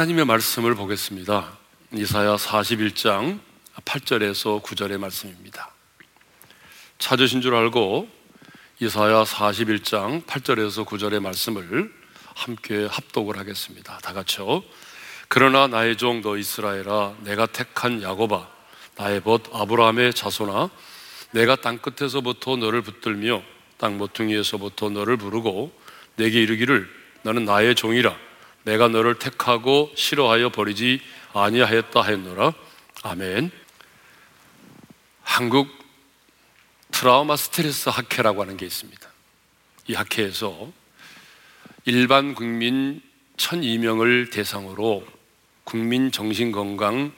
하나님의 말씀을 보겠습니다. 이사야 41장 8절에서 9절의 말씀입니다. 찾으신 줄 알고 이사야 41장 8절에서 9절의 말씀을 함께 합독을 하겠습니다. 다 같이요. 그러나 나의 종 너 이스라엘아 내가 택한 야곱아 나의 벗 아브라함의 자손아 내가 땅 끝에서부터 너를 붙들며 땅 모퉁이에서부터 너를 부르고 내게 이르기를 너는 나의 종이라 내가 너를 택하고 싫어하여 버리지 아니하였다 하였노라. 아멘. 한국 트라우마 스트레스 학회라고 하는 게 있습니다. 이 학회에서 일반 국민 1002명을 대상으로 국민 정신건강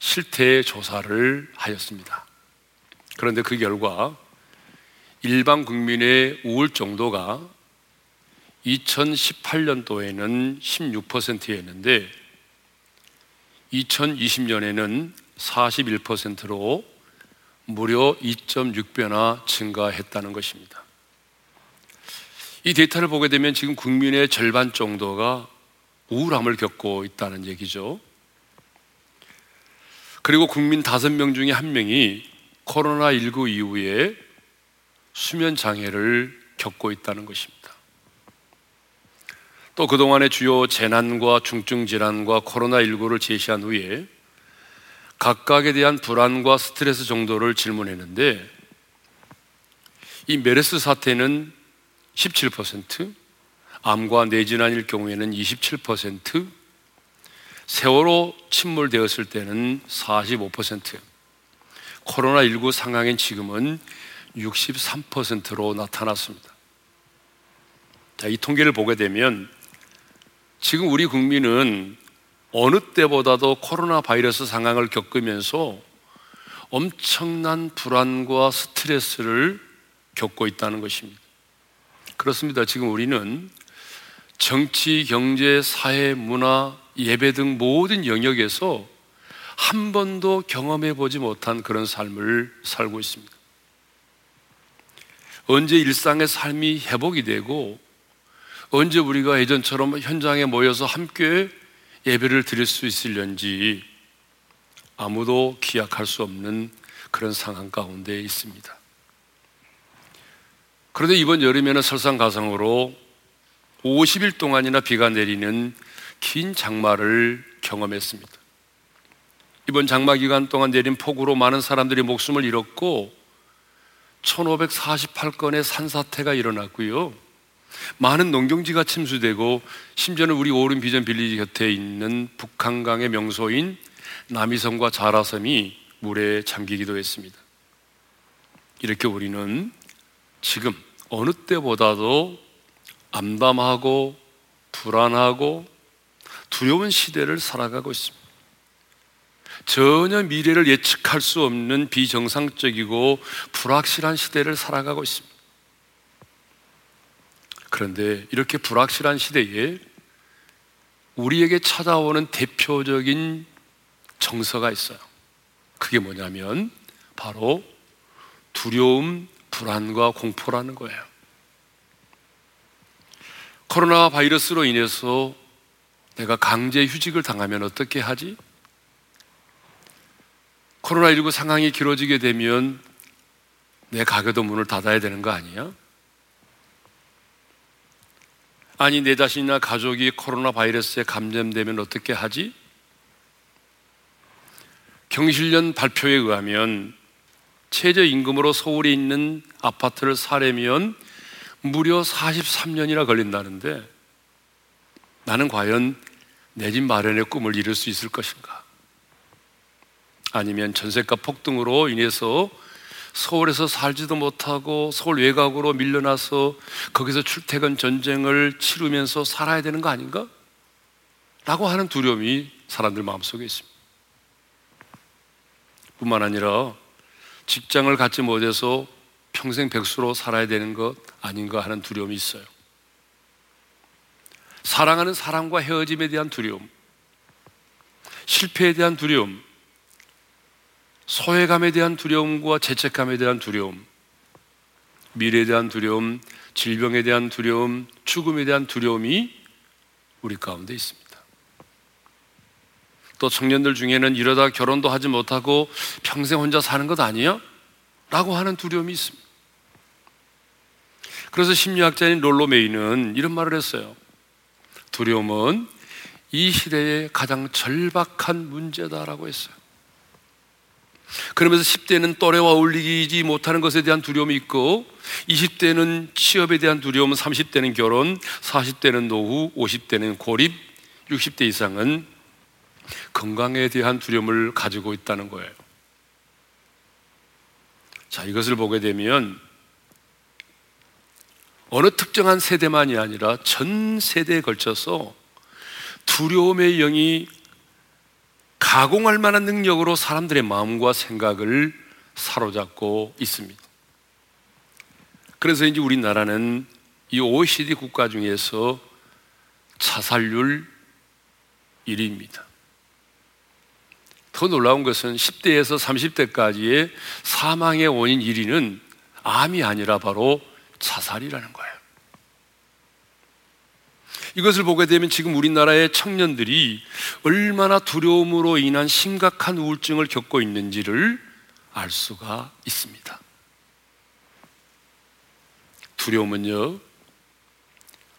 실태 조사를 하였습니다. 그런데 그 결과 일반 국민의 우울 정도가 2018년도에는 16%였는데 2020년에는 41%로 무려 2.6배나 증가했다는 것입니다. 이 데이터를 보게 되면 지금 국민의 절반 정도가 우울함을 겪고 있다는 얘기죠. 그리고 국민 다섯 명 중에 한 명이 코로나19 이후에 수면 장애를 겪고 있다는 것입니다. 또 그동안의 주요 재난과 중증 질환과 코로나19를 제시한 후에 각각에 대한 불안과 스트레스 정도를 질문했는데 이 메르스 사태는 17%, 암과 뇌질환일 경우에는 27%, 세월호 침몰되었을 때는 45%, 코로나19 상황인 지금은 63%로 나타났습니다. 자, 이 통계를 보게 되면 지금 우리 국민은 어느 때보다도 코로나 바이러스 상황을 겪으면서 엄청난 불안과 스트레스를 겪고 있다는 것입니다. 그렇습니다. 지금 우리는 정치, 경제, 사회, 문화, 예배 등 모든 영역에서 한 번도 경험해 보지 못한 그런 삶을 살고 있습니다. 언제 일상의 삶이 회복이 되고 언제 우리가 예전처럼 현장에 모여서 함께 예배를 드릴 수 있을런지 아무도 기약할 수 없는 그런 상황 가운데 있습니다. 그런데 이번 여름에는 설상가상으로 50일 동안이나 비가 내리는 긴 장마를 경험했습니다. 이번 장마 기간 동안 내린 폭우로 많은 사람들이 목숨을 잃었고 1548건의 산사태가 일어났고요. 많은 농경지가 침수되고 심지어는 우리 오름 비전 빌리지 곁에 있는 북한강의 명소인 남이섬과 자라섬이 물에 잠기기도 했습니다. 이렇게 우리는 지금 어느 때보다도 암담하고 불안하고 두려운 시대를 살아가고 있습니다. 전혀 미래를 예측할 수 없는 비정상적이고 불확실한 시대를 살아가고 있습니다. 그런데 이렇게 불확실한 시대에 우리에게 찾아오는 대표적인 정서가 있어요. 그게 뭐냐면 바로 두려움, 불안과 공포라는 거예요. 코로나 바이러스로 인해서 내가 강제 휴직을 당하면 어떻게 하지? 코로나19 상황이 길어지게 되면 내 가게도 문을 닫아야 되는 거 아니야? 아니, 내 자신이나 가족이 코로나 바이러스에 감염되면 어떻게 하지? 경실련 발표에 의하면 최저임금으로 서울에 있는 아파트를 사려면 무려 43년이나 걸린다는데 나는 과연 내 집 마련의 꿈을 이룰 수 있을 것인가? 아니면 전세가 폭등으로 인해서 서울에서 살지도 못하고 서울 외곽으로 밀려나서 거기서 출퇴근 전쟁을 치르면서 살아야 되는 거 아닌가? 라고 하는 두려움이 사람들 마음속에 있습니다. 뿐만 아니라 직장을 갖지 못해서 평생 백수로 살아야 되는 것 아닌가 하는 두려움이 있어요. 사랑하는 사람과 헤어짐에 대한 두려움, 실패에 대한 두려움, 소외감에 대한 두려움과 죄책감에 대한 두려움, 미래에 대한 두려움, 질병에 대한 두려움, 죽음에 대한 두려움이 우리 가운데 있습니다. 또 청년들 중에는 이러다 결혼도 하지 못하고 평생 혼자 사는 것 아니야? 라고 하는 두려움이 있습니다. 그래서 심리학자인 롤로 메이는 이런 말을 했어요. 두려움은 이 시대의 가장 절박한 문제다라고 했어요. 그러면서 10대는 또래와 어울리지 못하는 것에 대한 두려움이 있고 20대는 취업에 대한 두려움, 30대는 결혼, 40대는 노후, 50대는 고립, 60대 이상은 건강에 대한 두려움을 가지고 있다는 거예요. 자, 이것을 보게 되면 어느 특정한 세대만이 아니라 전 세대에 걸쳐서 두려움의 영이 가공할 만한 능력으로 사람들의 마음과 생각을 사로잡고 있습니다. 그래서 이제 우리나라는 이 OECD 국가 중에서 자살률 1위입니다. 더 놀라운 것은 10대에서 30대까지의 사망의 원인 1위는 암이 아니라 바로 자살이라는 거예요. 이것을 보게 되면 지금 우리나라의 청년들이 얼마나 두려움으로 인한 심각한 우울증을 겪고 있는지를 알 수가 있습니다. 두려움은요,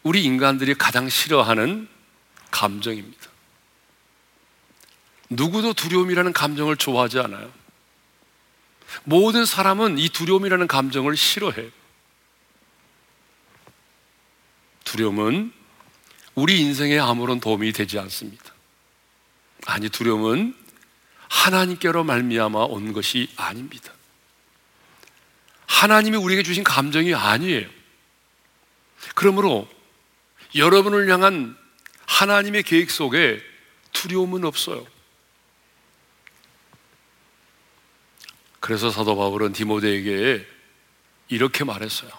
우리 인간들이 가장 싫어하는 감정입니다. 누구도 두려움이라는 감정을 좋아하지 않아요. 모든 사람은 이 두려움이라는 감정을 싫어해요. 두려움은 우리 인생에 아무런 도움이 되지 않습니다. 아니 두려움은 하나님께로 말미암아 온 것이 아닙니다. 하나님이 우리에게 주신 감정이 아니에요. 그러므로 여러분을 향한 하나님의 계획 속에 두려움은 없어요. 그래서 사도 바울은 디모데에게 이렇게 말했어요.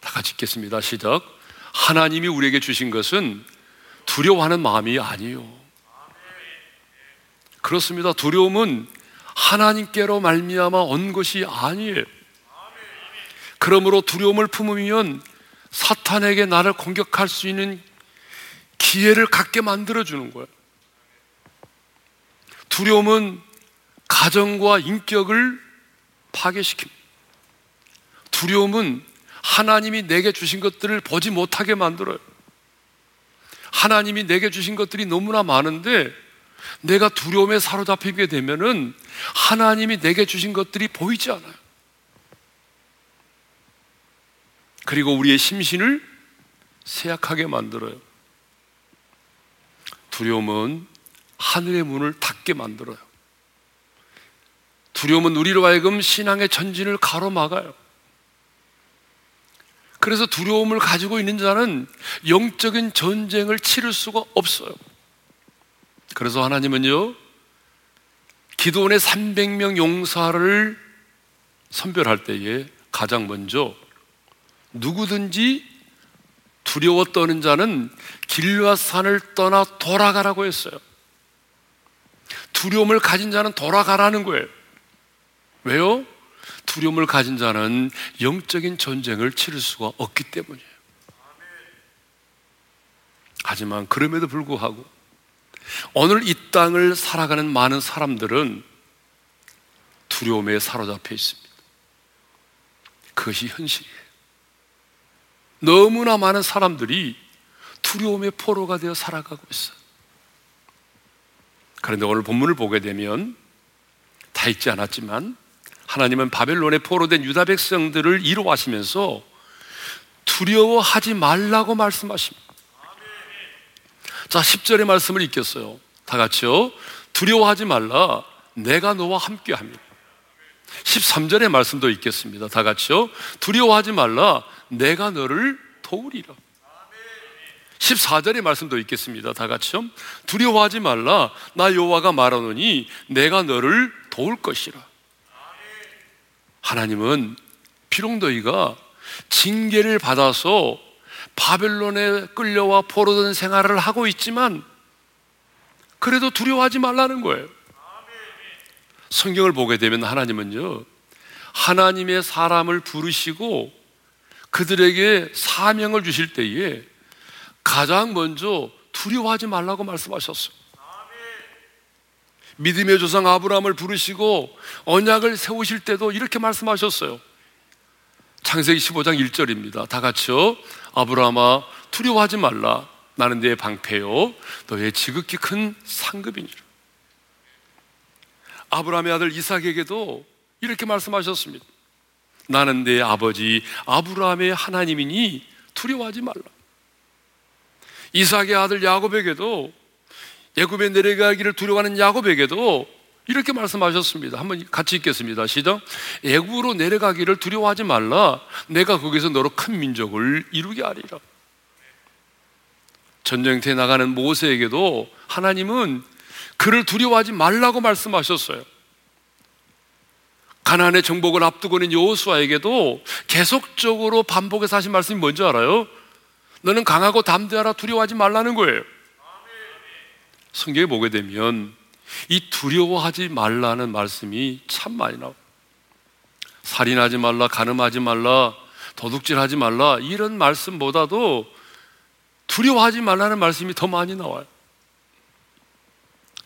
다 같이 읽겠습니다. 시작. 하나님이 우리에게 주신 것은 두려워하는 마음이 아니요. 그렇습니다. 두려움은 하나님께로 말미암아 온 것이 아니에요. 그러므로 두려움을 품으면 사탄에게 나를 공격할 수 있는 기회를 갖게 만들어 주는 거예요. 두려움은 가정과 인격을 파괴시킵니다. 두려움은 하나님이 내게 주신 것들을 보지 못하게 만들어요. 하나님이 내게 주신 것들이 너무나 많은데 내가 두려움에 사로잡히게 되면은 하나님이 내게 주신 것들이 보이지 않아요. 그리고 우리의 심신을 쇠약하게 만들어요. 두려움은 하늘의 문을 닫게 만들어요. 두려움은 우리로 하여금 신앙의 전진을 가로막아요. 그래서 두려움을 가지고 있는 자는 영적인 전쟁을 치를 수가 없어요. 그래서 하나님은요, 기도원의 300명 용사를 선별할 때에 가장 먼저 누구든지 두려워 떠는 자는 길과 산을 떠나 돌아가라고 했어요. 두려움을 가진 자는 돌아가라는 거예요. 왜요? 두려움을 가진 자는 영적인 전쟁을 치를 수가 없기 때문이에요. 하지만 그럼에도 불구하고 오늘 이 땅을 살아가는 많은 사람들은 두려움에 사로잡혀 있습니다. 그것이 현실이에요. 너무나 많은 사람들이 두려움의 포로가 되어 살아가고 있어요. 그런데 오늘 본문을 보게 되면 다 읽지 않았지만 하나님은 바벨론에 포로된 유다 백성들을 이루하시면서 두려워하지 말라고 말씀하십니다. 자, 10절의 말씀을 읽겠어요. 다 같이요. 두려워하지 말라. 내가 너와 함께 합니다. 13절의 말씀도 읽겠습니다. 다 같이요. 두려워하지 말라. 내가 너를 도우리라. 14절의 말씀도 읽겠습니다. 다 같이요. 두려워하지 말라. 나 여호와가 말하노니 내가 너를 도울 것이라. 하나님은 너희가 징계를 받아서 바벨론에 끌려와 포로된 생활을 하고 있지만 그래도 두려워하지 말라는 거예요. 성경을 보게 되면 하나님은요, 하나님의 사람을 부르시고 그들에게 사명을 주실 때에 가장 먼저 두려워하지 말라고 말씀하셨어요. 믿음의 조상 아브라함을 부르시고 언약을 세우실 때도 이렇게 말씀하셨어요. 창세기 15장 1절입니다. 다 같이요. 아브라함아 두려워하지 말라. 나는 내 방패요. 너의 지극히 큰 상급이니라. 아브라함의 아들 이삭에게도 이렇게 말씀하셨습니다. 나는 내 아버지 아브라함의 하나님이니 두려워하지 말라. 이삭의 아들 야곱에게도 애굽에 내려가기를 두려워하는 야곱에게도 이렇게 말씀하셨습니다. 한번 같이 읽겠습니다. 시작. 애굽으로 내려가기를 두려워하지 말라. 내가 거기서 너로 큰 민족을 이루게 하리라. 전쟁터에 나가는 모세에게도 하나님은 그를 두려워하지 말라고 말씀하셨어요. 가나안의 정복을 앞두고 있는 여호수아에게도 계속적으로 반복해서 하신 말씀이 뭔지 알아요? 너는 강하고 담대하라 두려워하지 말라는 거예요. 성경에 보게 되면 이 두려워하지 말라는 말씀이 참 많이 나와요. 살인하지 말라, 가늠하지 말라, 도둑질하지 말라 이런 말씀보다도 두려워하지 말라는 말씀이 더 많이 나와요.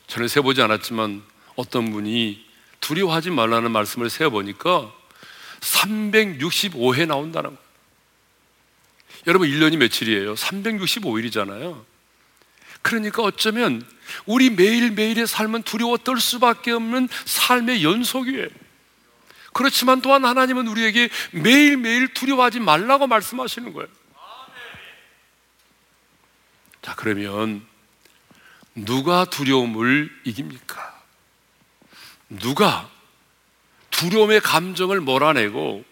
저는 세보지 않았지만 어떤 분이 두려워하지 말라는 말씀을 세어보니까 365회 나온다는 거예요. 여러분, 1년이 며칠이에요? 365일이잖아요. 그러니까 어쩌면 우리 매일매일의 삶은 두려워 떨 수밖에 없는 삶의 연속이에요. 그렇지만 또한 하나님은 우리에게 매일매일 두려워하지 말라고 말씀하시는 거예요. 자, 그러면 누가 두려움을 이깁니까? 누가 두려움의 감정을 몰아내고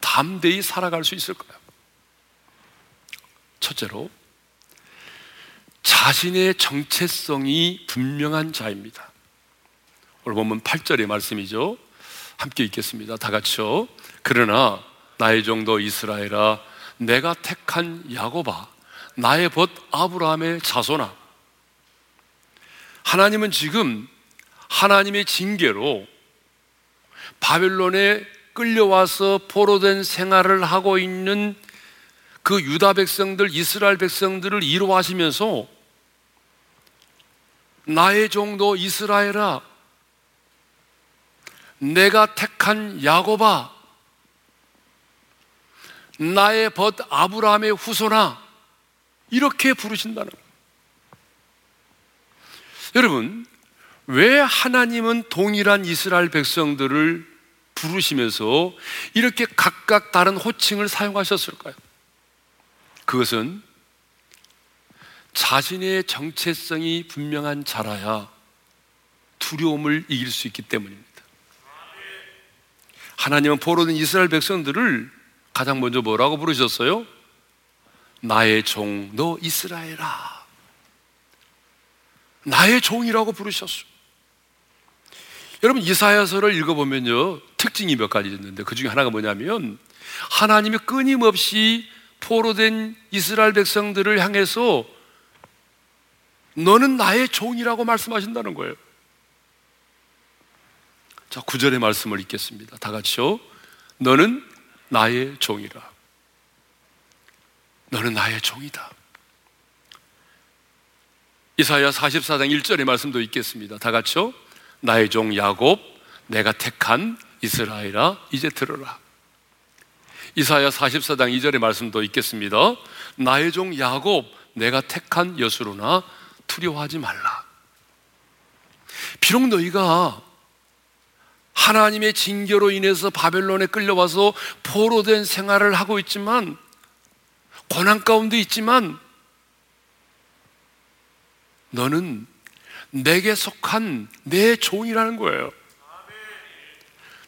담대히 살아갈 수 있을까요? 첫째로, 자신의 정체성이 분명한 자입니다. 오늘 보면 8절의 말씀이죠. 함께 읽겠습니다. 다 같이요. 그러나 나의 정도 이스라엘아, 내가 택한 야고바, 나의 벗 아브라함의 자손아. 하나님은 지금 하나님의 징계로 바벨론에 끌려와서 포로된 생활을 하고 있는 그 유다 백성들, 이스라엘 백성들을 이루하시면서 나의 종도 이스라엘아, 내가 택한 야고바, 나의 벗 아브라함의 후손아, 이렇게 부르신다는 거예요. 여러분, 왜 하나님은 동일한 이스라엘 백성들을 부르시면서 이렇게 각각 다른 호칭을 사용하셨을까요? 그것은 자신의 정체성이 분명한 자라야 두려움을 이길 수 있기 때문입니다. 하나님은 포로된 이스라엘 백성들을 가장 먼저 뭐라고 부르셨어요? 나의 종, 너 이스라엘아. 나의 종이라고 부르셨어요. 여러분, 이사야서를 읽어보면요, 특징이 몇 가지 있는데 그 중에 하나가 뭐냐면 하나님이 끊임없이 포로된 이스라엘 백성들을 향해서 너는 나의 종이라고 말씀하신다는 거예요. 자, 구절의 말씀을 읽겠습니다. 다 같이요. 너는 나의 종이라. 너는 나의 종이다. 이사야 44장 1절의 말씀도 읽겠습니다. 다 같이요. 나의 종 야곱, 내가 택한 이스라엘아, 이제 들어라. 이사야 44장 2절의 말씀도 읽겠습니다. 나의 종 야곱, 내가 택한 여수로나 두려워하지 말라. 비록 너희가 하나님의 징계로 인해서 바벨론에 끌려와서 포로된 생활을 하고 있지만 고난 가운데 있지만 너는 내게 속한 내 종이라는 거예요.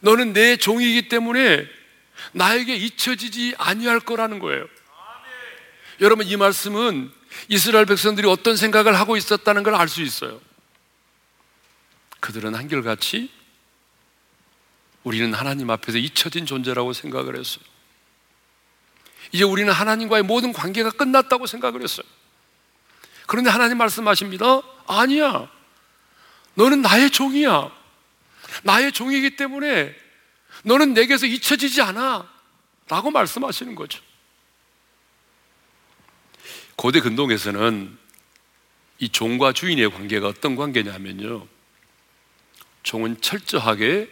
너는 내 종이기 때문에 나에게 잊혀지지 아니할 거라는 거예요. 여러분 이 말씀은 이스라엘 백성들이 어떤 생각을 하고 있었다는 걸 알 수 있어요. 그들은 한결같이 우리는 하나님 앞에서 잊혀진 존재라고 생각을 했어요. 이제 우리는 하나님과의 모든 관계가 끝났다고 생각을 했어요. 그런데 하나님 말씀하십니다. 아니야. 너는 나의 종이야. 나의 종이기 때문에 너는 내게서 잊혀지지 않아. 라고 말씀하시는 거죠. 고대 근동에서는 이 종과 주인의 관계가 어떤 관계냐면요. 종은 철저하게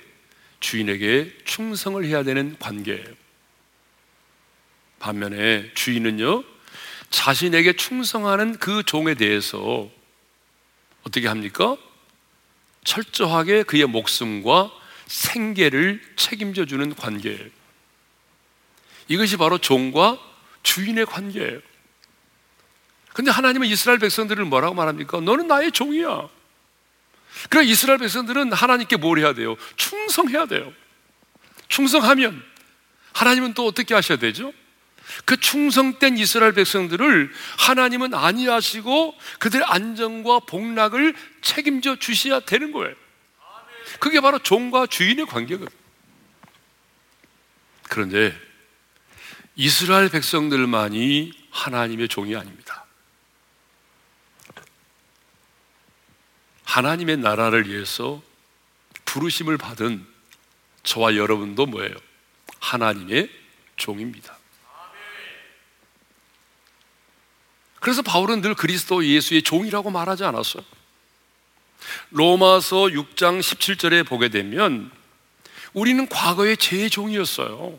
주인에게 충성을 해야 되는 관계예요. 반면에 주인은요, 자신에게 충성하는 그 종에 대해서 어떻게 합니까? 철저하게 그의 목숨과 생계를 책임져 주는 관계예요. 이것이 바로 종과 주인의 관계예요. 근데 하나님은 이스라엘 백성들을 뭐라고 말합니까? 너는 나의 종이야. 그래 이스라엘 백성들은 하나님께 뭘 해야 돼요? 충성해야 돼요. 충성하면 하나님은 또 어떻게 하셔야 되죠? 그 충성된 이스라엘 백성들을 하나님은 안위하시고 그들의 안정과 복락을 책임져 주셔야 되는 거예요. 그게 바로 종과 주인의 관계거든요. 그런데 이스라엘 백성들만이 하나님의 종이 아닙니다. 하나님의 나라를 위해서 부르심을 받은 저와 여러분도 뭐예요? 하나님의 종입니다. 그래서 바울은 늘 그리스도 예수의 종이라고 말하지 않았어요. 로마서 6장 17절에 보게 되면 우리는 과거에 제 종이었어요.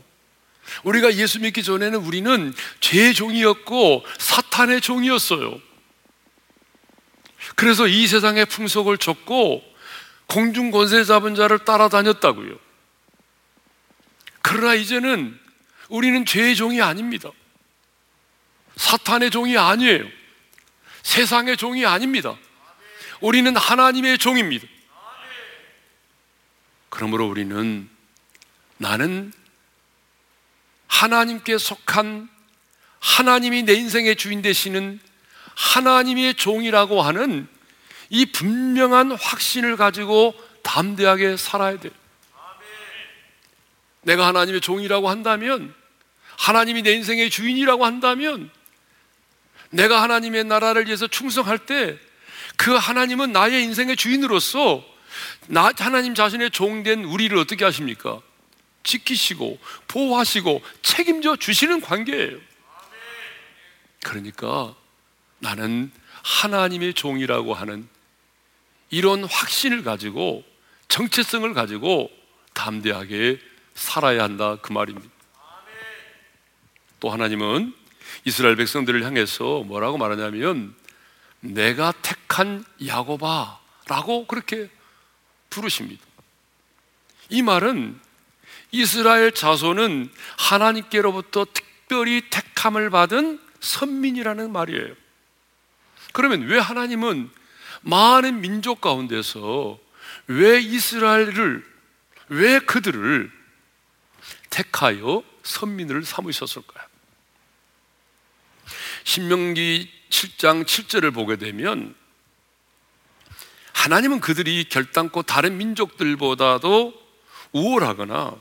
우리가 예수 믿기 전에는 우리는 죄의 종이었고 사탄의 종이었어요. 그래서 이 세상의 풍속을 쫓고 공중 권세 잡은 자를 따라다녔다고요. 그러나 이제는 우리는 죄의 종이 아닙니다. 사탄의 종이 아니에요. 세상의 종이 아닙니다. 우리는 하나님의 종입니다. 그러므로 우리는 나는 하나님께 속한 하나님이 내 인생의 주인 되시는 하나님의 종이라고 하는 이 분명한 확신을 가지고 담대하게 살아야 돼요. 내가 하나님의 종이라고 한다면, 하나님이 내 인생의 주인이라고 한다면, 내가 하나님의 나라를 위해서 충성할 때, 그 하나님은 나의 인생의 주인으로서 나 하나님 자신의 종된 우리를 어떻게 하십니까? 지키시고 보호하시고 책임져 주시는 관계예요. 그러니까 나는 하나님의 종이라고 하는 이런 확신을 가지고 정체성을 가지고 담대하게 살아야 한다 그 말입니다. 또 하나님은 이스라엘 백성들을 향해서 뭐라고 말하냐면 내가 택한 야고바라고 그렇게 부르십니다. 이 말은 이스라엘 자손은 하나님께로부터 특별히 택함을 받은 선민이라는 말이에요. 그러면 왜 하나님은 많은 민족 가운데서 왜 이스라엘을, 왜 그들을 택하여 선민을 삼으셨을까요? 신명기 7장 7절을 보게 되면 하나님은 그들이 결단코 다른 민족들보다도 우월하거나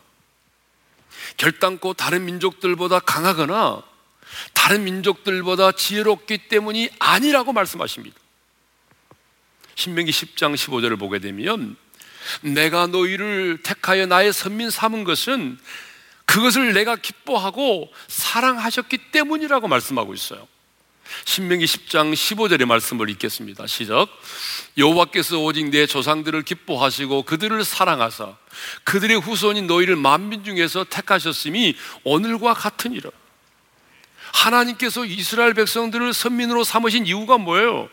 결단코 다른 민족들보다 강하거나 다른 민족들보다 지혜롭기 때문이 아니라고 말씀하십니다. 신명기 10장 15절을 보게 되면 내가 너희를 택하여 나의 선민 삼은 것은 그것을 내가 기뻐하고 사랑하셨기 때문이라고 말씀하고 있어요. 신명기 10장 15절의 말씀을 읽겠습니다. 시작. 여호와께서 오직 내 조상들을 기뻐하시고 그들을 사랑하사 그들의 후손이 너희를 만민 중에서 택하셨음이 오늘과 같으니라. 하나님께서 이스라엘 백성들을 선민으로 삼으신 이유가 뭐예요?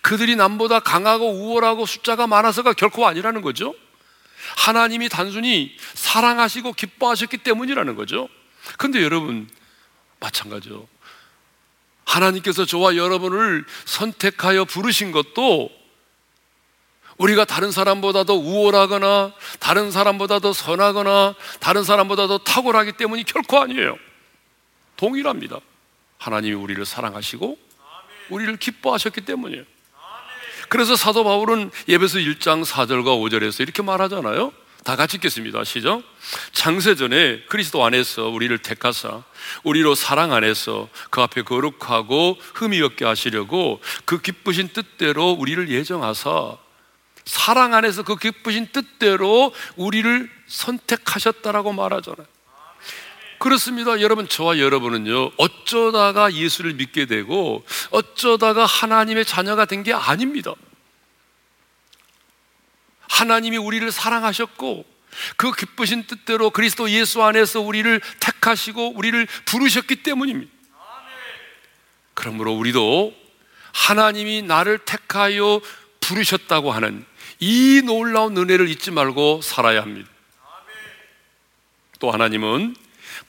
그들이 남보다 강하고 우월하고 숫자가 많아서가 결코 아니라는 거죠. 하나님이 단순히 사랑하시고 기뻐하셨기 때문이라는 거죠. 근데 여러분, 마찬가지죠. 하나님께서 저와 여러분을 선택하여 부르신 것도 우리가 다른 사람보다 도 우월하거나 다른 사람보다 도 선하거나 다른 사람보다 도 탁월하기 때문이 결코 아니에요. 동일합니다. 하나님이 우리를 사랑하시고 우리를 기뻐하셨기 때문이에요. 그래서 사도 바울은 예배서 1장 4절과 5절에서 이렇게 말하잖아요. 다 같이 읽겠습니다. 시작. 창세전에 그리스도 안에서 우리를 택하사 우리로 사랑 안에서 그 앞에 거룩하고 흠이 없게 하시려고 그 기쁘신 뜻대로 우리를 예정하사 사랑 안에서 그 기쁘신 뜻대로 우리를 선택하셨다라고 말하잖아요. 그렇습니다. 여러분, 저와 여러분은요, 어쩌다가 예수를 믿게 되고, 어쩌다가 하나님의 자녀가 된 게 아닙니다. 하나님이 우리를 사랑하셨고 그 기쁘신 뜻대로 그리스도 예수 안에서 우리를 택하시고 우리를 부르셨기 때문입니다. 그러므로 우리도 하나님이 나를 택하여 부르셨다고 하는 이 놀라운 은혜를 잊지 말고 살아야 합니다. 또 하나님은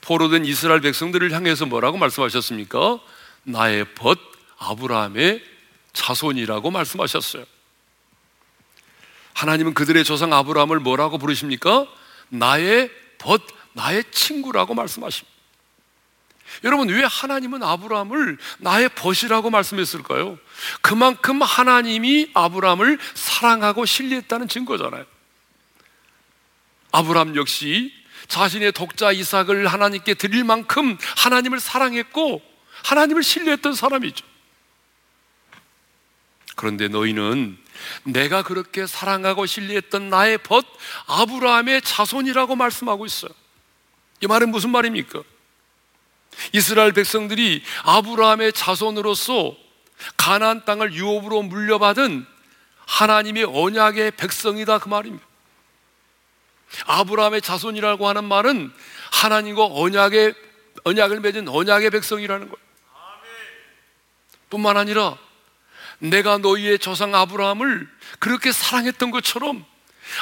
포로된 이스라엘 백성들을 향해서 뭐라고 말씀하셨습니까? 나의 벗 아브라함의 자손이라고 말씀하셨어요. 하나님은 그들의 조상 아브라함을 뭐라고 부르십니까? 나의 벗, 나의 친구라고 말씀하십니다. 여러분, 왜 하나님은 아브라함을 나의 벗이라고 말씀했을까요? 그만큼 하나님이 아브라함을 사랑하고 신뢰했다는 증거잖아요. 아브라함 역시 자신의 독자 이삭을 하나님께 드릴 만큼 하나님을 사랑했고 하나님을 신뢰했던 사람이죠. 그런데 너희는 내가 그렇게 사랑하고 신뢰했던 나의 벗 아브라함의 자손이라고 말씀하고 있어요. 이 말은 무슨 말입니까? 이스라엘 백성들이 아브라함의 자손으로서 가나안 땅을 유업으로 물려받은 하나님의 언약의 백성이다 그 말입니다. 아브라함의 자손이라고 하는 말은 하나님과 언약의 언약을 맺은 언약의 백성이라는 거예요. 뿐만 아니라 내가 너희의 조상 아브라함을 그렇게 사랑했던 것처럼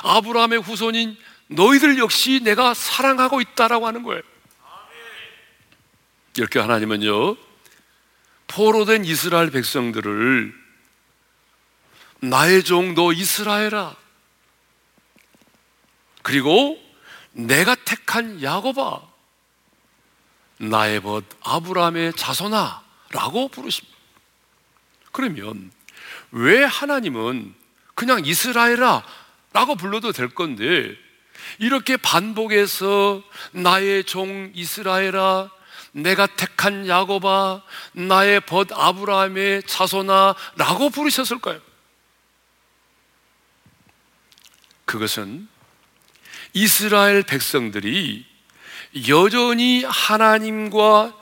아브라함의 후손인 너희들 역시 내가 사랑하고 있다라고 하는 거예요. 이렇게 하나님은요, 포로된 이스라엘 백성들을 나의 종 너 이스라엘아. 그리고 내가 택한 야곱아. 나의 벗 아브라함의 자손아. 라고 부르십니다. 그러면 왜 하나님은 그냥 이스라엘아 라고 불러도 될 건데 이렇게 반복해서 나의 종 이스라엘아 내가 택한 야곱아 나의 벗 아브라함의 자손아 라고 부르셨을까요? 그것은 이스라엘 백성들이 여전히 하나님과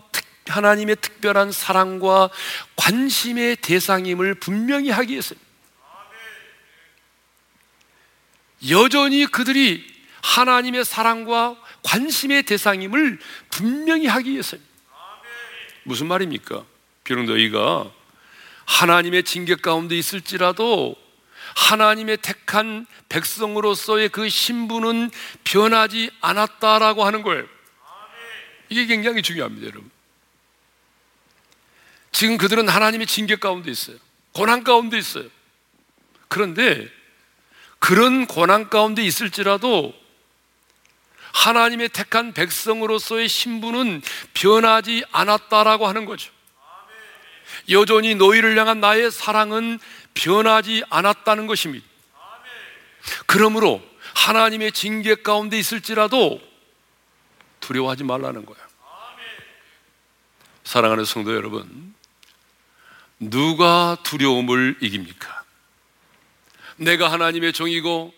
하나님의 특별한 사랑과 관심의 대상임을 분명히 하기 위해서입니다. 여전히 그들이 하나님의 사랑과 관심의 대상임을 분명히 하기 위해서입니다. 무슨 말입니까? 비록 너희가 하나님의 징계 가운데 있을지라도 하나님의 택한 백성으로서의 그 신분은 변하지 않았다라고 하는 거예요. 이게 굉장히 중요합니다, 여러분. 지금 그들은 하나님의 징계 가운데 있어요. 고난 가운데 있어요. 그런데 그런 고난 가운데 있을지라도 하나님의 택한 백성으로서의 신분은 변하지 않았다라고 하는 거죠. 여전히 너희를 향한 나의 사랑은 변하지 않았다는 것입니다. 그러므로 하나님의 징계 가운데 있을지라도 두려워하지 말라는 거예요. 사랑하는 성도 여러분, 누가 두려움을 이깁니까? 내가 하나님의 종이고,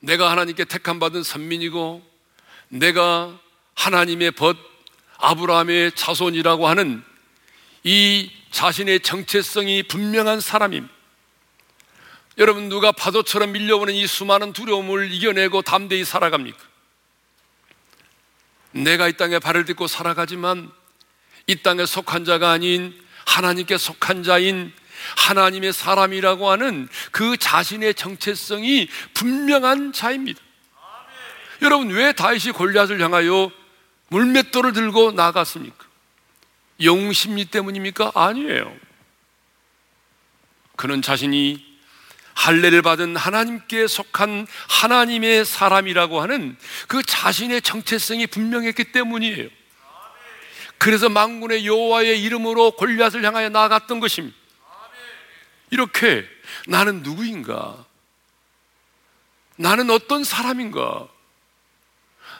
내가 하나님께 택함 받은 선민이고, 내가 하나님의 벗 아브라함의 자손이라고 하는 이 자신의 정체성이 분명한 사람입니다. 여러분 누가 파도처럼 밀려오는 이 수많은 두려움을 이겨내고 담대히 살아갑니까? 내가 이 땅에 발을 딛고 살아가지만 이 땅에 속한 자가 아닌 하나님께 속한 자인 하나님의 사람이라고 하는 그 자신의 정체성이 분명한 자입니다. 여러분 왜 다윗이 골리앗을 향하여 물맷돌을 들고 나갔습니까? 영심리 때문입니까? 아니에요. 그는 자신이 할례를 받은 하나님께 속한 하나님의 사람이라고 하는 그 자신의 정체성이 분명했기 때문이에요. 그래서 망군의 여호와의 이름으로 골리앗을 향하여 나아갔던 것입니다. 이렇게 나는 누구인가? 나는 어떤 사람인가?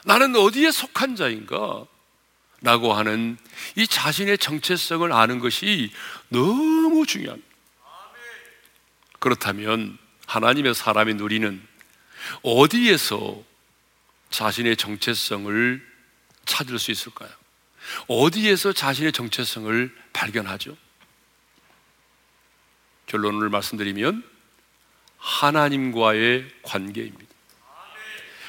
나는 어디에 속한 자인가? 라고 하는 이 자신의 정체성을 아는 것이 너무 중요합니다. 그렇다면 하나님의 사람이 누리는 어디에서 자신의 정체성을 찾을 수 있을까요? 어디에서 자신의 정체성을 발견하죠? 결론을 말씀드리면 하나님과의 관계입니다.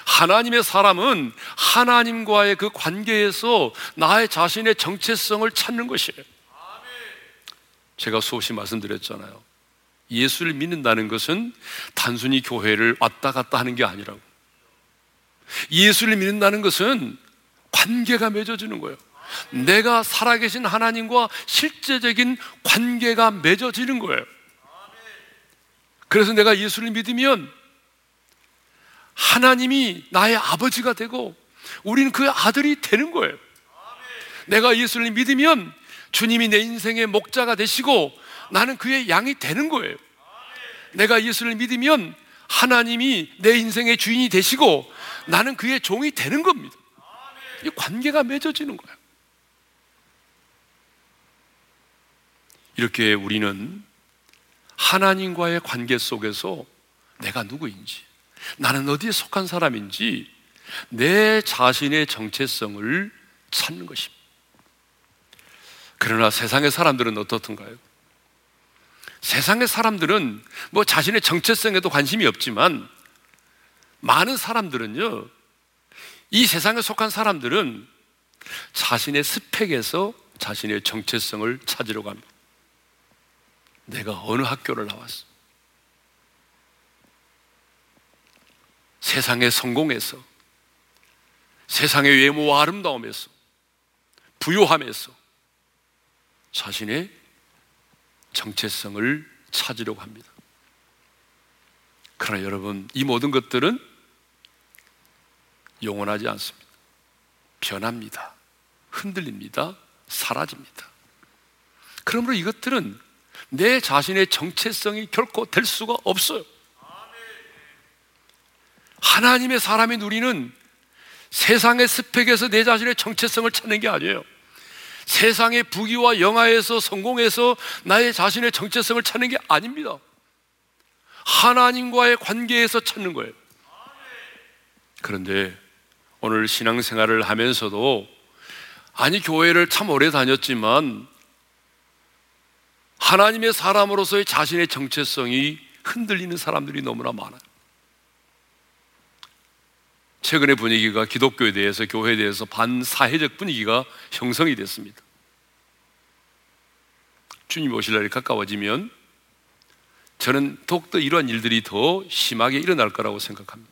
하나님의 사람은 하나님과의 그 관계에서 나의 자신의 정체성을 찾는 것이에요. 제가 수없이 말씀드렸잖아요. 예수를 믿는다는 것은 단순히 교회를 왔다 갔다 하는 게 아니라고. 예수를 믿는다는 것은 관계가 맺어지는 거예요. 내가 살아계신 하나님과 실제적인 관계가 맺어지는 거예요. 그래서 내가 예수를 믿으면 하나님이 나의 아버지가 되고 우리는 그 아들이 되는 거예요. 내가 예수를 믿으면 주님이 내 인생의 목자가 되시고 나는 그의 양이 되는 거예요. 내가 예수를 믿으면 하나님이 내 인생의 주인이 되시고 나는 그의 종이 되는 겁니다. 이 관계가 맺어지는 거예요. 이렇게 우리는 하나님과의 관계 속에서 내가 누구인지, 나는 어디에 속한 사람인지 내 자신의 정체성을 찾는 것입니다. 그러나 세상의 사람들은 어떻던가요? 세상의 사람들은 뭐 자신의 정체성에도 관심이 없지만 많은 사람들은요, 이 세상에 속한 사람들은 자신의 스펙에서 자신의 정체성을 찾으려고 합니다. 내가 어느 학교를 나왔어? 세상의 성공에서, 세상의 외모와 아름다움에서, 부유함에서 자신의 정체성을 찾으려고 합니다. 그러나 여러분, 이 모든 것들은 영원하지 않습니다. 변합니다. 흔들립니다. 사라집니다. 그러므로 이것들은 내 자신의 정체성이 결코 될 수가 없어요. 하나님의 사람인 우리는 세상의 스펙에서 내 자신의 정체성을 찾는 게 아니에요. 세상의 부귀와 영화에서 성공해서 나의 자신의 정체성을 찾는 게 아닙니다. 하나님과의 관계에서 찾는 거예요. 그런데 오늘 신앙생활을 하면서도 아니 교회를 참 오래 다녔지만 하나님의 사람으로서의 자신의 정체성이 흔들리는 사람들이 너무나 많아요. 최근의 분위기가 기독교에 대해서 교회에 대해서 반사회적 분위기가 형성이 됐습니다. 주님 오실 날이 가까워지면 저는 더욱더 이러한 일들이 더 심하게 일어날 거라고 생각합니다.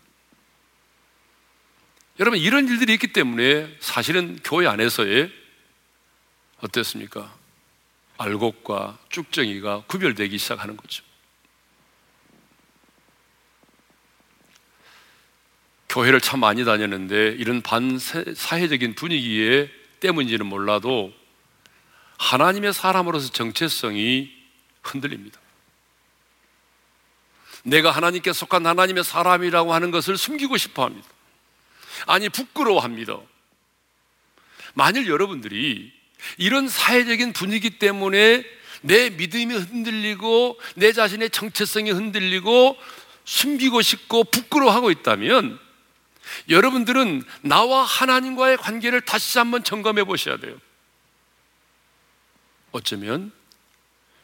여러분, 이런 일들이 있기 때문에 사실은 교회 안에서의 어땠습니까? 알곡과 쭉정이가 구별되기 시작하는 거죠. 교회를 참 많이 다녔는데 이런 반사회적인 분위기에 때문인지는 몰라도 하나님의 사람으로서 정체성이 흔들립니다. 내가 하나님께 속한 하나님의 사람이라고 하는 것을 숨기고 싶어 합니다. 아니, 부끄러워합니다. 만일 여러분들이 이런 사회적인 분위기 때문에 내 믿음이 흔들리고 내 자신의 정체성이 흔들리고 숨기고 싶고 부끄러워하고 있다면 여러분들은 나와 하나님과의 관계를 다시 한번 점검해 보셔야 돼요. 어쩌면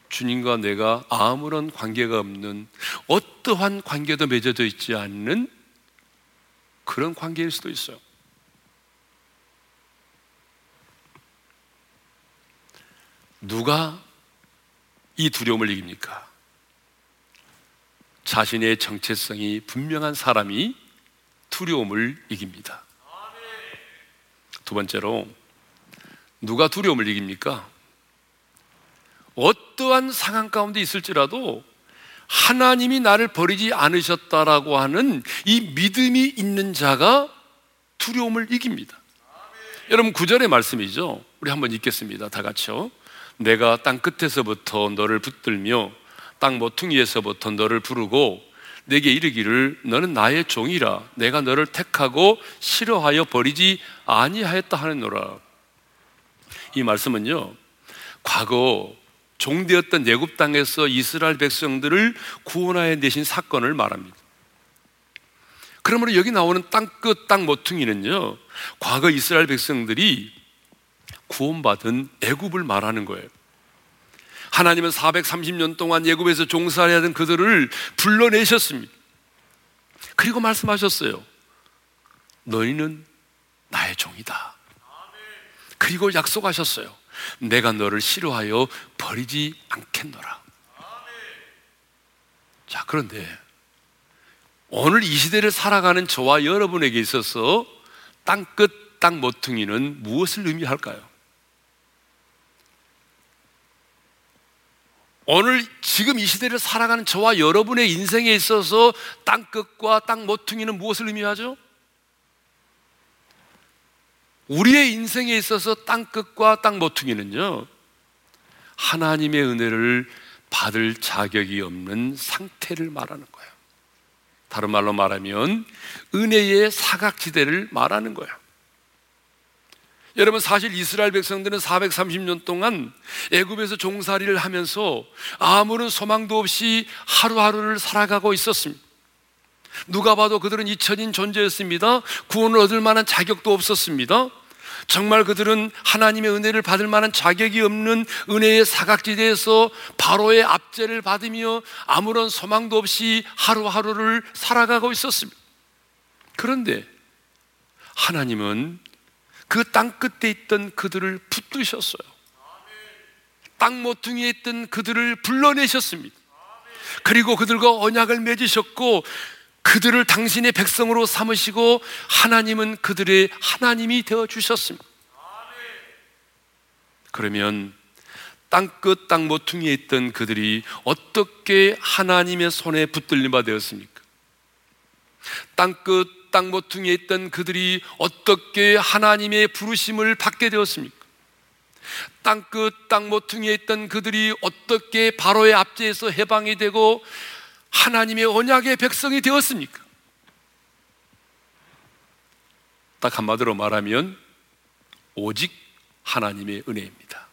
주님과 내가 아무런 관계가 없는 어떠한 관계도 맺어져 있지 않는 그런 관계일 수도 있어요. 누가 이 두려움을 이깁니까? 자신의 정체성이 분명한 사람이 두려움을 이깁니다. 두 번째로, 누가 두려움을 이깁니까? 어떠한 상황 가운데 있을지라도 하나님이 나를 버리지 않으셨다라고 하는 이 믿음이 있는 자가 두려움을 이깁니다. 여러분 구절의 말씀이죠. 우리 한번 읽겠습니다. 다 같이요. 내가 땅 끝에서부터 너를 붙들며 땅 모퉁이에서부터 너를 부르고 내게 이르기를 너는 나의 종이라 내가 너를 택하고 싫어하여 버리지 아니하였다 하는노라. 이 말씀은요. 과거 종되었던 예굽 땅에서 이스라엘 백성들을 구원하여 내신 사건을 말합니다. 그러므로 여기 나오는 땅끝 땅 모퉁이는요. 과거 이스라엘 백성들이 구원받은 애굽을 말하는 거예요. 하나님은 430년 동안 예굽에서 종살이 하던 그들을 불러내셨습니다. 그리고 말씀하셨어요. 너희는 나의 종이다. 그리고 약속하셨어요. 내가 너를 싫어하여 버리지 않겠노라. 자, 그런데 오늘 이 시대를 살아가는 저와 여러분에게 있어서 땅끝, 땅 모퉁이는 무엇을 의미할까요? 오늘 지금 이 시대를 살아가는 저와 여러분의 인생에 있어서 땅끝과 땅 모퉁이는 무엇을 의미하죠? 우리의 인생에 있어서 땅끝과 땅 모퉁이는요, 하나님의 은혜를 받을 자격이 없는 상태를 말하는 거예요. 다른 말로 말하면 은혜의 사각지대를 말하는 거예요. 여러분 사실 이스라엘 백성들은 430년 동안 애굽에서 종살이를 하면서 아무런 소망도 없이 하루하루를 살아가고 있었습니다. 누가 봐도 그들은 잊혀진 존재였습니다. 구원을 얻을 만한 자격도 없었습니다. 정말 그들은 하나님의 은혜를 받을 만한 자격이 없는 은혜의 사각지대에서 바로의 압제를 받으며 아무런 소망도 없이 하루하루를 살아가고 있었습니다. 그런데 하나님은 그 땅 끝에 있던 그들을 붙드셨어요. 땅 모퉁이에 있던 그들을 불러내셨습니다. 그리고 그들과 언약을 맺으셨고 그들을 당신의 백성으로 삼으시고 하나님은 그들의 하나님이 되어 주셨습니다. 그러면 땅끝 땅 모퉁이에 있던 그들이 어떻게 하나님의 손에 붙들림 바 되었습니까? 땅끝 땅 모퉁이에 있던 그들이 어떻게 하나님의 부르심을 받게 되었습니까? 땅끝 땅 모퉁이에 있던 그들이 어떻게 바로의 압제에서 해방이 되고 하나님의 언약의 백성이 되었습니까? 딱 한마디로 말하면 오직 하나님의 은혜입니다.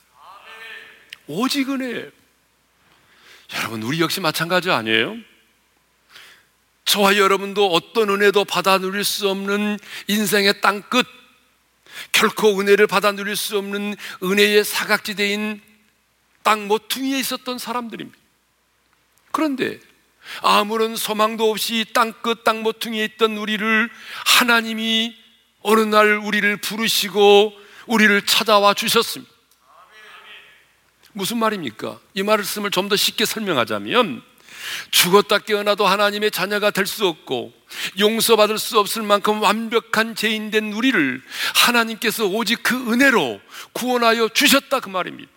오직 은혜. 여러분, 우리 역시 마찬가지 아니에요? 저와 여러분도 어떤 은혜도 받아 누릴 수 없는 인생의 땅끝, 결코 은혜를 받아 누릴 수 없는 은혜의 사각지대인 땅 모퉁이에 있었던 사람들입니다. 그런데 아무런 소망도 없이 땅끝 땅 모퉁이에 있던 우리를 하나님이 어느 날 우리를 부르시고 우리를 찾아와 주셨습니다. 무슨 말입니까? 이 말씀을 좀 더 쉽게 설명하자면 죽었다 깨어나도 하나님의 자녀가 될 수 없고 용서받을 수 없을 만큼 완벽한 죄인된 우리를 하나님께서 오직 그 은혜로 구원하여 주셨다 그 말입니다.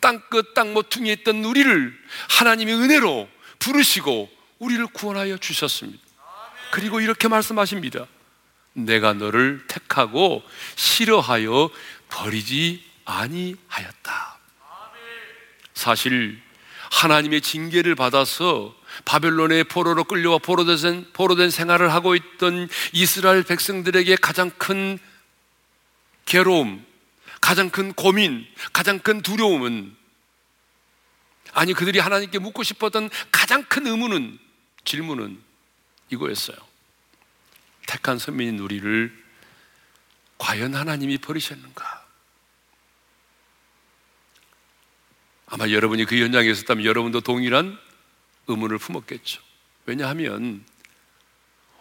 땅끝 땅 모퉁이에 있던 우리를 하나님의 은혜로 부르시고 우리를 구원하여 주셨습니다. 그리고 이렇게 말씀하십니다. 내가 너를 택하고 싫어하여 버리지 아니하였다. 사실 하나님의 징계를 받아서 바벨론의 포로로 끌려와 포로된, 포로된 생활을 하고 있던 이스라엘 백성들에게 가장 큰 괴로움, 가장 큰 고민, 가장 큰 두려움은 아니 그들이 하나님께 묻고 싶었던 가장 큰 의문은 질문은 이거였어요. 택한 선민인 우리를 과연 하나님이 버리셨는가? 아마 여러분이 그 현장에 있었다면 여러분도 동일한 의문을 품었겠죠. 왜냐하면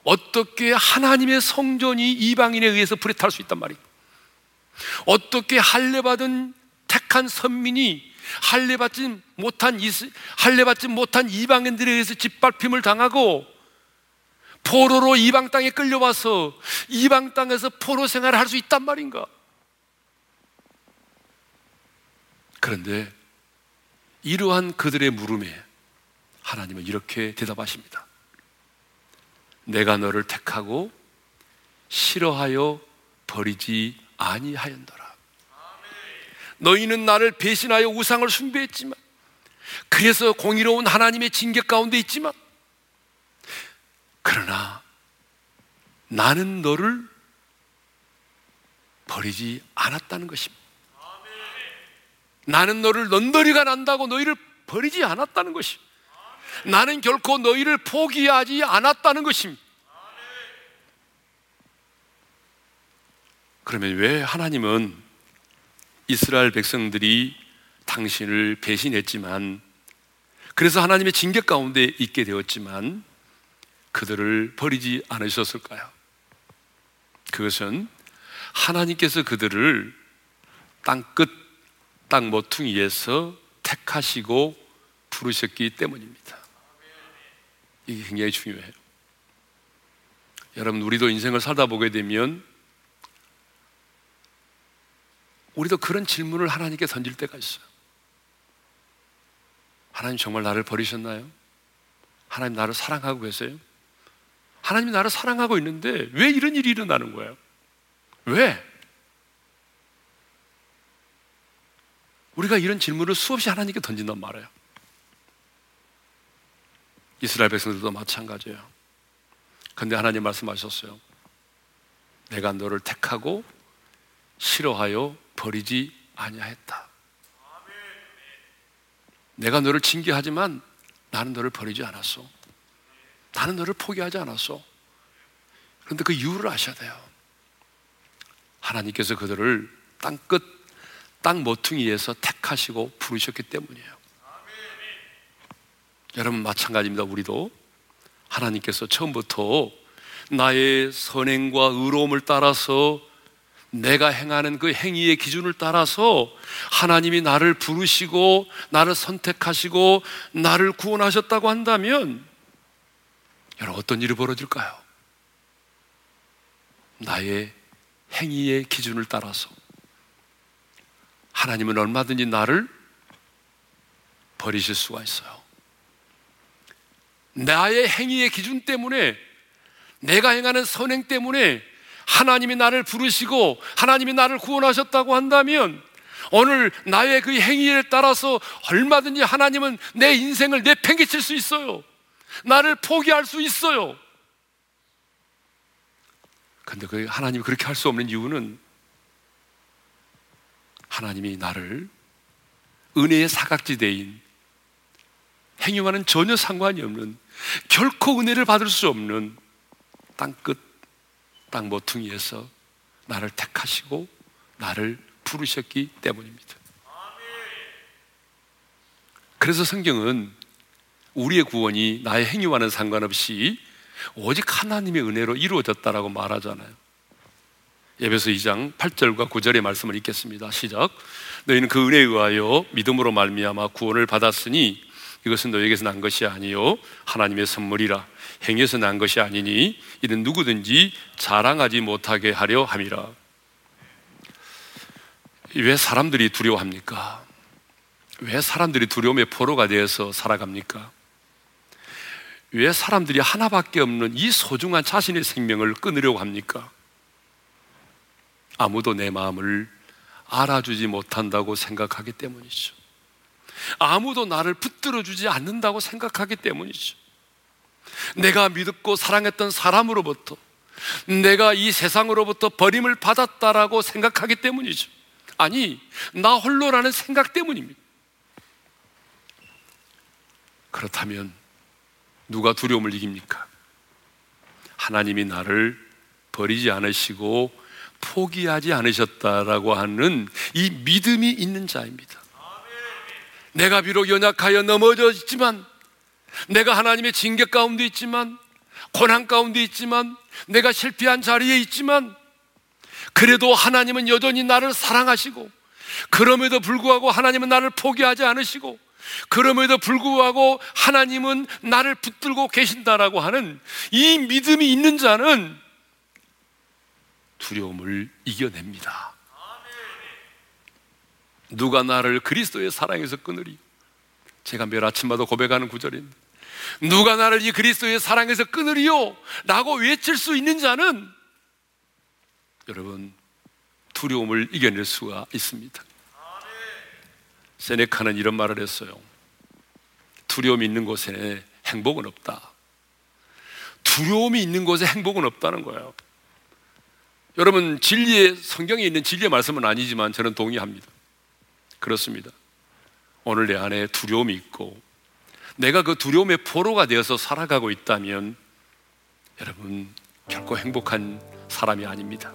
어떻게 하나님의 성전이 이방인에 의해서 불에 탈 수 있단 말이에요. 어떻게 할례받은 택한 선민이 할례받지 못한 할례받지 못한 이방인들에 의해서 짓밟힘을 당하고 포로로 이방 땅에 끌려와서 이방 땅에서 포로 생활을 할 수 있단 말인가? 그런데 이러한 그들의 물음에 하나님은 이렇게 대답하십니다. 내가 너를 택하고 싫어하여 버리지 아니하였더라. 너희는 나를 배신하여 우상을 숭배했지만 그래서 공의로운 하나님의 징계 가운데 있지만 그러나 나는 너를 버리지 않았다는 것입니다. 나는 너를 넌더리가 난다고 너희를 버리지 않았다는 것입니다. 나는 결코 너희를 포기하지 않았다는 것입니다. 그러면 왜 하나님은 이스라엘 백성들이 당신을 배신했지만 그래서 하나님의 징계 가운데 있게 되었지만 그들을 버리지 않으셨을까요? 그것은 하나님께서 그들을 땅끝, 땅 모퉁이에서 택하시고 부르셨기 때문입니다. 이게 굉장히 중요해요. 여러분, 우리도 인생을 살다 보게 되면 우리도 그런 질문을 하나님께 던질 때가 있어요. 하나님 정말 나를 버리셨나요? 하나님 나를 사랑하고 계세요? 하나님이 나를 사랑하고 있는데 왜 이런 일이 일어나는 거예요? 왜? 우리가 이런 질문을 수없이 하나님께 던진단 말이에요. 이스라엘 백성들도 마찬가지예요. 근데 하나님 말씀하셨어요. 내가 너를 택하고 싫어하여 버리지 아니하였다. 내가 너를 징계하지만 나는 너를 버리지 않았어. 나는 너를 포기하지 않았어. 그런데 그 이유를 아셔야 돼요. 하나님께서 그들을 땅끝, 땅 모퉁이에서 택하시고 부르셨기 때문이에요. 여러분, 마찬가지입니다. 우리도 하나님께서 처음부터 나의 선행과 의로움을 따라서 내가 행하는 그 행위의 기준을 따라서 하나님이 나를 부르시고 나를 선택하시고 나를 구원하셨다고 한다면 여러분 어떤 일이 벌어질까요? 나의 행위의 기준을 따라서 하나님은 얼마든지 나를 버리실 수가 있어요. 나의 행위의 기준 때문에 내가 행하는 선행 때문에 하나님이 나를 부르시고 하나님이 나를 구원하셨다고 한다면 오늘 나의 그 행위에 따라서 얼마든지 하나님은 내 인생을 내팽개칠 수 있어요. 나를 포기할 수 있어요. 근데 그 하나님이 그렇게 할 수 없는 이유는 하나님이 나를 은혜의 사각지대인 행위와는 전혀 상관이 없는 결코 은혜를 받을 수 없는 땅끝 땅 모퉁이에서 나를 택하시고 나를 부르셨기 때문입니다. 그래서 성경은 우리의 구원이 나의 행위와는 상관없이 오직 하나님의 은혜로 이루어졌다라고 말하잖아요. 예배서 2장 8절과 9절의 말씀을 읽겠습니다. 시작. 너희는 그 은혜에 의하여 믿음으로 말미암아 구원을 받았으니 이것은 너에게서 난 것이 아니요 하나님의 선물이라 행해서 난 것이 아니니 이는 누구든지 자랑하지 못하게 하려 함이라. 왜 사람들이 두려워합니까? 왜 사람들이 두려움의 포로가 되어서 살아갑니까? 왜 사람들이 하나밖에 없는 이 소중한 자신의 생명을 끊으려고 합니까? 아무도 내 마음을 알아주지 못한다고 생각하기 때문이죠. 아무도 나를 붙들어 주지 않는다고 생각하기 때문이죠. 내가 믿고 사랑했던 사람으로부터 내가 이 세상으로부터 버림을 받았다라고 생각하기 때문이죠. 아니, 나 홀로라는 생각 때문입니다. 그렇다면 누가 두려움을 이깁니까? 하나님이 나를 버리지 않으시고 포기하지 않으셨다라고 하는 이 믿음이 있는 자입니다. 내가 비록 연약하여 넘어져 있지만 내가 하나님의 징계 가운데 있지만 고난 가운데 있지만 내가 실패한 자리에 있지만 그래도 하나님은 여전히 나를 사랑하시고 그럼에도 불구하고 하나님은 나를 포기하지 않으시고 그럼에도 불구하고 하나님은 나를 붙들고 계신다라고 하는 이 믿음이 있는 자는 두려움을 이겨냅니다. 누가 나를 그리스도의 사랑에서 끊으리? 제가 매일 아침마다 고백하는 구절입니다. 누가 나를 이 그리스도의 사랑에서 끊으리요? 라고 외칠 수 있는 자는 여러분 두려움을 이겨낼 수가 있습니다. 세네카는 이런 말을 했어요. 두려움이 있는 곳에 행복은 없다. 두려움이 있는 곳에 행복은 없다는 거예요. 여러분 진리의 성경에 있는 진리의 말씀은 아니지만 저는 동의합니다. 그렇습니다. 오늘 내 안에 두려움이 있고 내가 그 두려움의 포로가 되어서 살아가고 있다면 여러분 결코 행복한 사람이 아닙니다.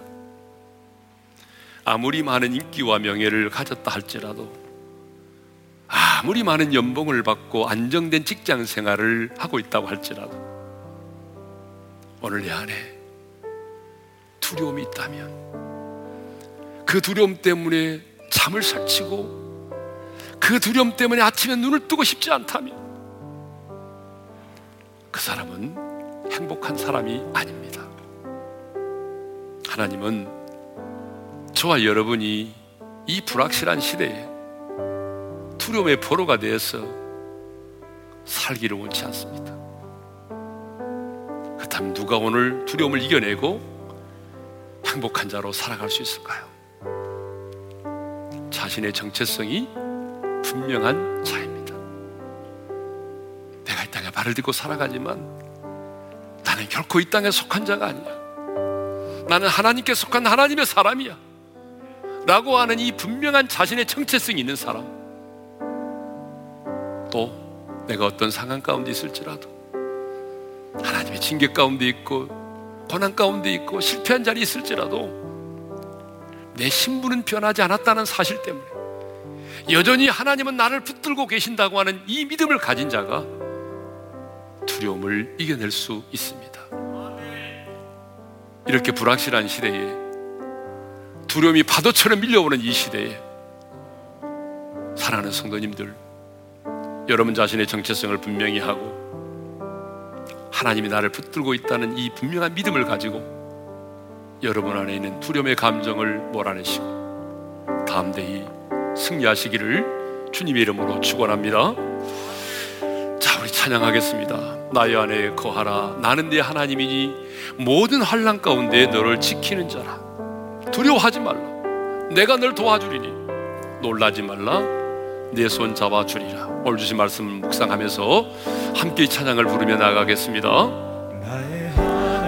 아무리 많은 인기와 명예를 가졌다 할지라도 아무리 많은 연봉을 받고 안정된 직장 생활을 하고 있다고 할지라도 오늘 내 안에 두려움이 있다면 그 두려움 때문에 잠을 설치고 그 두려움 때문에 아침에 눈을 뜨고 싶지 않다면 그 사람은 행복한 사람이 아닙니다. 하나님은 저와 여러분이 이 불확실한 시대에 두려움의 포로가 되어서 살기를 원치 않습니다. 그렇다면 누가 오늘 두려움을 이겨내고 행복한 자로 살아갈 수 있을까요? 자신의 정체성이 분명한 자입니다. 내가 이 땅에 발을 딛고 살아가지만 나는 결코 이 땅에 속한 자가 아니야. 나는 하나님께 속한 하나님의 사람이야. 라고 하는 이 분명한 자신의 정체성이 있는 사람. 또 내가 어떤 상황 가운데 있을지라도 하나님의 징계 가운데 있고 고난 가운데 있고 실패한 자리 있을지라도 내 신분은 변하지 않았다는 사실 때문에 여전히 하나님은 나를 붙들고 계신다고 하는 이 믿음을 가진 자가 두려움을 이겨낼 수 있습니다. 이렇게 불확실한 시대에 두려움이 파도처럼 밀려오는 이 시대에 사랑하는 성도님들 여러분 자신의 정체성을 분명히 하고 하나님이 나를 붙들고 있다는 이 분명한 믿음을 가지고 여러분 안에 있는 두려움의 감정을 몰아내시고 대이 승리하시기를 주님의 이름으로 축원합니다. 자, 우리 찬양하겠습니다. 나의 안에 거하라. 나는 내 하나님이니 모든 환란 가운데 너를 지키는 자라. 두려워하지 말라. 내가 널 도와주리니 놀라지 말라. 내 손 잡아 주리라. 오늘 주신 말씀 묵상하면서 함께 찬양을 부르며 나가겠습니다.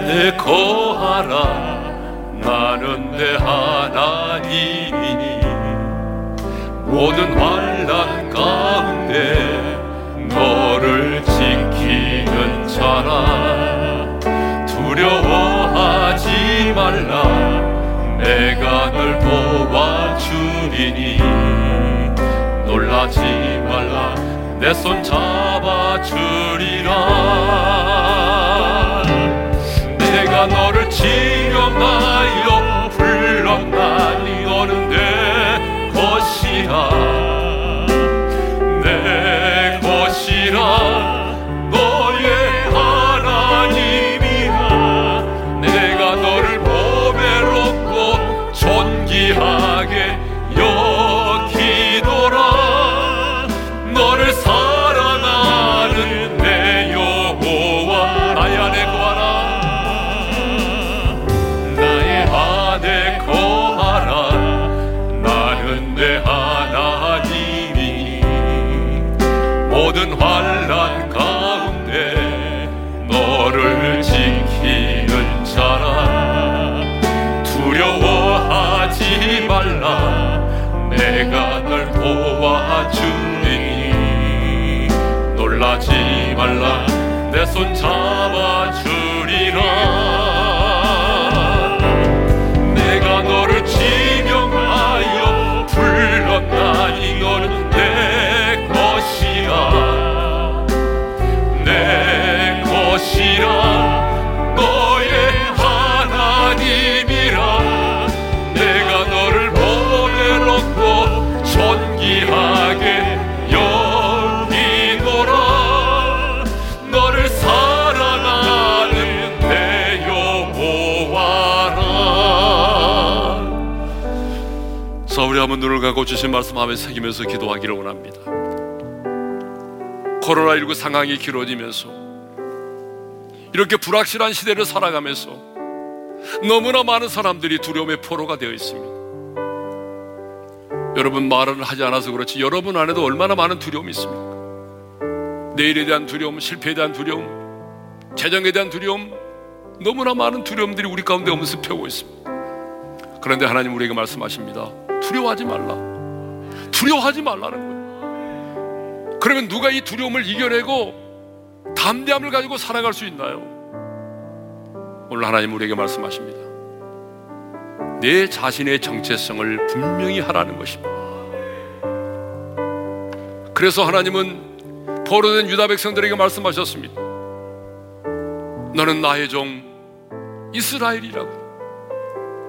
내 거하라. 나는 내 하나님이니 모든 환란 가운데 너를 지키는 자라 두려워하지 말라 내가 널 도와주리니 놀라지 말라. 내 손 잡아 주리라. 내가 너를 지명하여 불렀나니 너는 내 것이라 한번 눈을 감고 주신 말씀 하면 새기면서 기도하기를 원합니다 코로나19 상황이 길어지면서 이렇게 불확실한 시대를 살아가면서 너무나 많은 사람들이 두려움의 포로가 되어 있습니다 여러분 말은 하지 않아서 그렇지 여러분 안에도 얼마나 많은 두려움이 있습니까 내일에 대한 두려움, 실패에 대한 두려움, 재정에 대한 두려움, 너무나 많은 두려움들이 우리 가운데 엄습해오고 있습니다. 그런데 하나님 우리에게 말씀하십니다. 두려워하지 말라. 두려워하지 말라는 거예요. 그러면 누가 이 두려움을 이겨내고 담대함을 가지고 살아갈 수 있나요? 오늘 하나님 우리에게 말씀하십니다. 내 자신의 정체성을 분명히 하라는 것입니다. 그래서 하나님은 포로된 유다 백성들에게 말씀하셨습니다. 너는 나의 종 이스라엘이라고.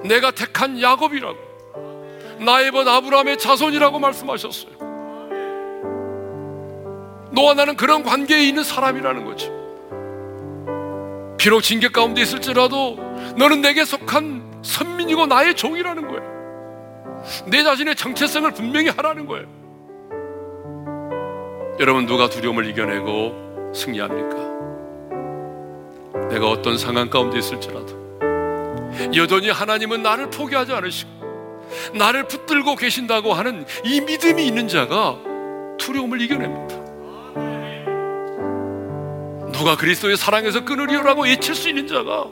내가 택한 야곱이라고. 나의 번 아브라함의 자손이라고 말씀하셨어요. 너와 나는 그런 관계에 있는 사람이라는 거죠. 비록 징계 가운데 있을지라도 너는 내게 속한 선민이고 나의 종이라는 거예요. 내 자신의 정체성을 분명히 하라는 거예요. 여러분 누가 두려움을 이겨내고 승리합니까? 내가 어떤 상황 가운데 있을지라도 여전히 하나님은 나를 포기하지 않으시고 나를 붙들고 계신다고 하는 이 믿음이 있는 자가 두려움을 이겨냅니다. 누가 그리스도의 사랑에서 끊으리라고 외칠 수 있는 자가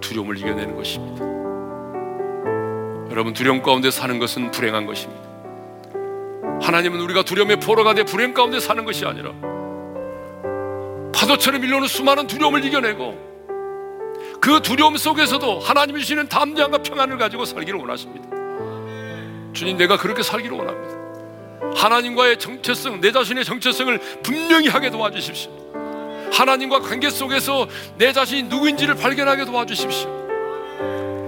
두려움을 이겨내는 것입니다. 여러분 두려움 가운데 사는 것은 불행한 것입니다. 하나님은 우리가 두려움의 포로가 돼 불행 가운데 사는 것이 아니라 파도처럼 밀려오는 수많은 두려움을 이겨내고 그 두려움 속에서도 하나님이 주시는 담대함과 평안을 가지고 살기를 원하십니다. 주님 내가 그렇게 살기를 원합니다. 하나님과의 정체성, 내 자신의 정체성을 분명히 하게 도와주십시오. 하나님과 관계 속에서 내 자신이 누구인지를 발견하게 도와주십시오.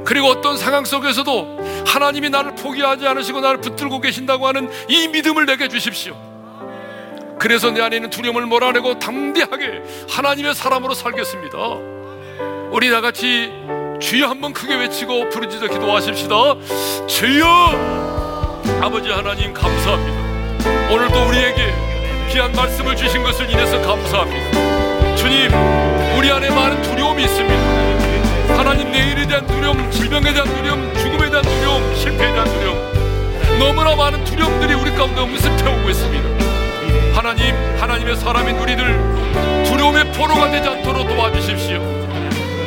그리고 어떤 상황 속에서도 하나님이 나를 포기하지 않으시고 나를 붙들고 계신다고 하는 이 믿음을 내게 주십시오. 그래서 내 안에 있는 두려움을 몰아내고 담대하게 하나님의 사람으로 살겠습니다. 우리 다 같이 주여 한번 크게 외치고 부르짖어 기도하십시다. 주여! 아버지 하나님 감사합니다. 오늘도 우리에게 귀한 말씀을 주신 것을 인해서 감사합니다. 주님, 우리 안에 많은 두려움이 있습니다. 하나님 내일에 대한 두려움, 질병에 대한 두려움, 죽음에 대한 두려움, 실패에 대한 두려움 너무나 많은 두려움들이 우리 가운데 응습해오고 있습니다 하나님, 하나님의 사람인 우리들 두려움의 포로가 되지 않도록 도와주십시오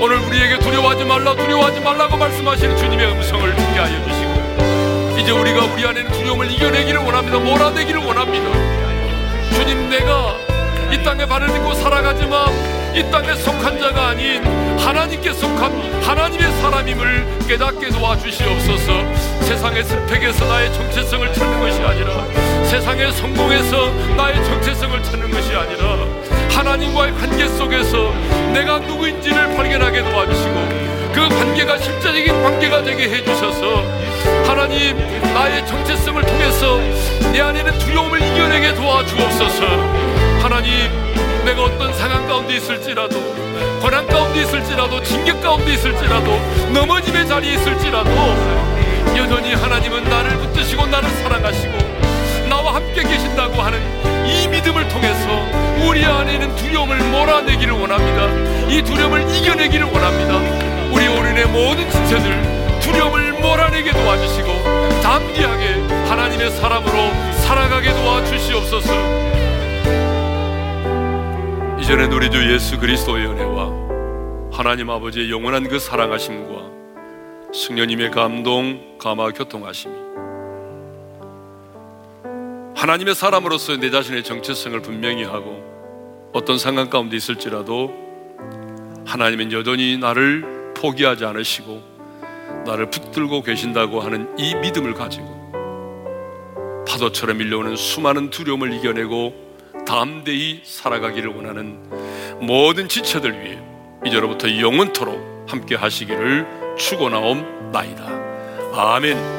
오늘 우리에게 두려워하지 말라 두려워하지 말라고 말씀하시는 주님의 음성을 듣게 하여 주시고 이제 우리가 우리 안에 는 두려움을 이겨내기를 원합니다 몰아내기를 원합니다. 주님 내가 이 땅에 발을 딛고 살아가지만 이 땅에 속한 자가 아닌 하나님께 속한 하나님의 사람임을 깨닫게 도와주시옵소서. 세상의 슬팩에서 나의 정체성을 찾는 것이 아니라 세상의 성공에서 나의 정체성을 찾는 것이 아니라 하나님과의 관계 속에서 내가 누구인지를 발견하게 도와주시고 그 관계가 실제적인 관계가 되게 해주셔서 하나님 나의 정체성을 통해서 내 안에 는 두려움을 이겨내게 도와주옵소서. 하나님 내가 어떤 상황 가운데 있을지라도 고난 가운데 있을지라도 징계 가운데 있을지라도 넘어짐의 자리에 있을지라도 여전히 하나님은 나를 붙드시고 나를 사랑하시고 함께 계신다고 하는 이 믿음을 통해서 우리 안에 있는 두려움을 몰아내기를 원합니다. 이 두려움을 이겨내기를 원합니다. 우리 오른의 모든 지체들 두려움을 몰아내게 도와주시고 담대하게 하나님의 사람으로 살아가게 도와주시옵소서. 이전에 우리 주 예수 그리스도의 은혜와 하나님 아버지의 영원한 그 사랑하심과 승려님의 감동, 감화, 교통하심이 하나님의 사람으로서 내 자신의 정체성을 분명히 하고 어떤 상황 가운데 있을지라도 하나님은 여전히 나를 포기하지 않으시고 나를 붙들고 계신다고 하는 이 믿음을 가지고 파도처럼 밀려오는 수많은 두려움을 이겨내고 담대히 살아가기를 원하는 모든 지체들 위해 이제로부터 영원토록 함께 하시기를 축원하옵나이다. 아멘.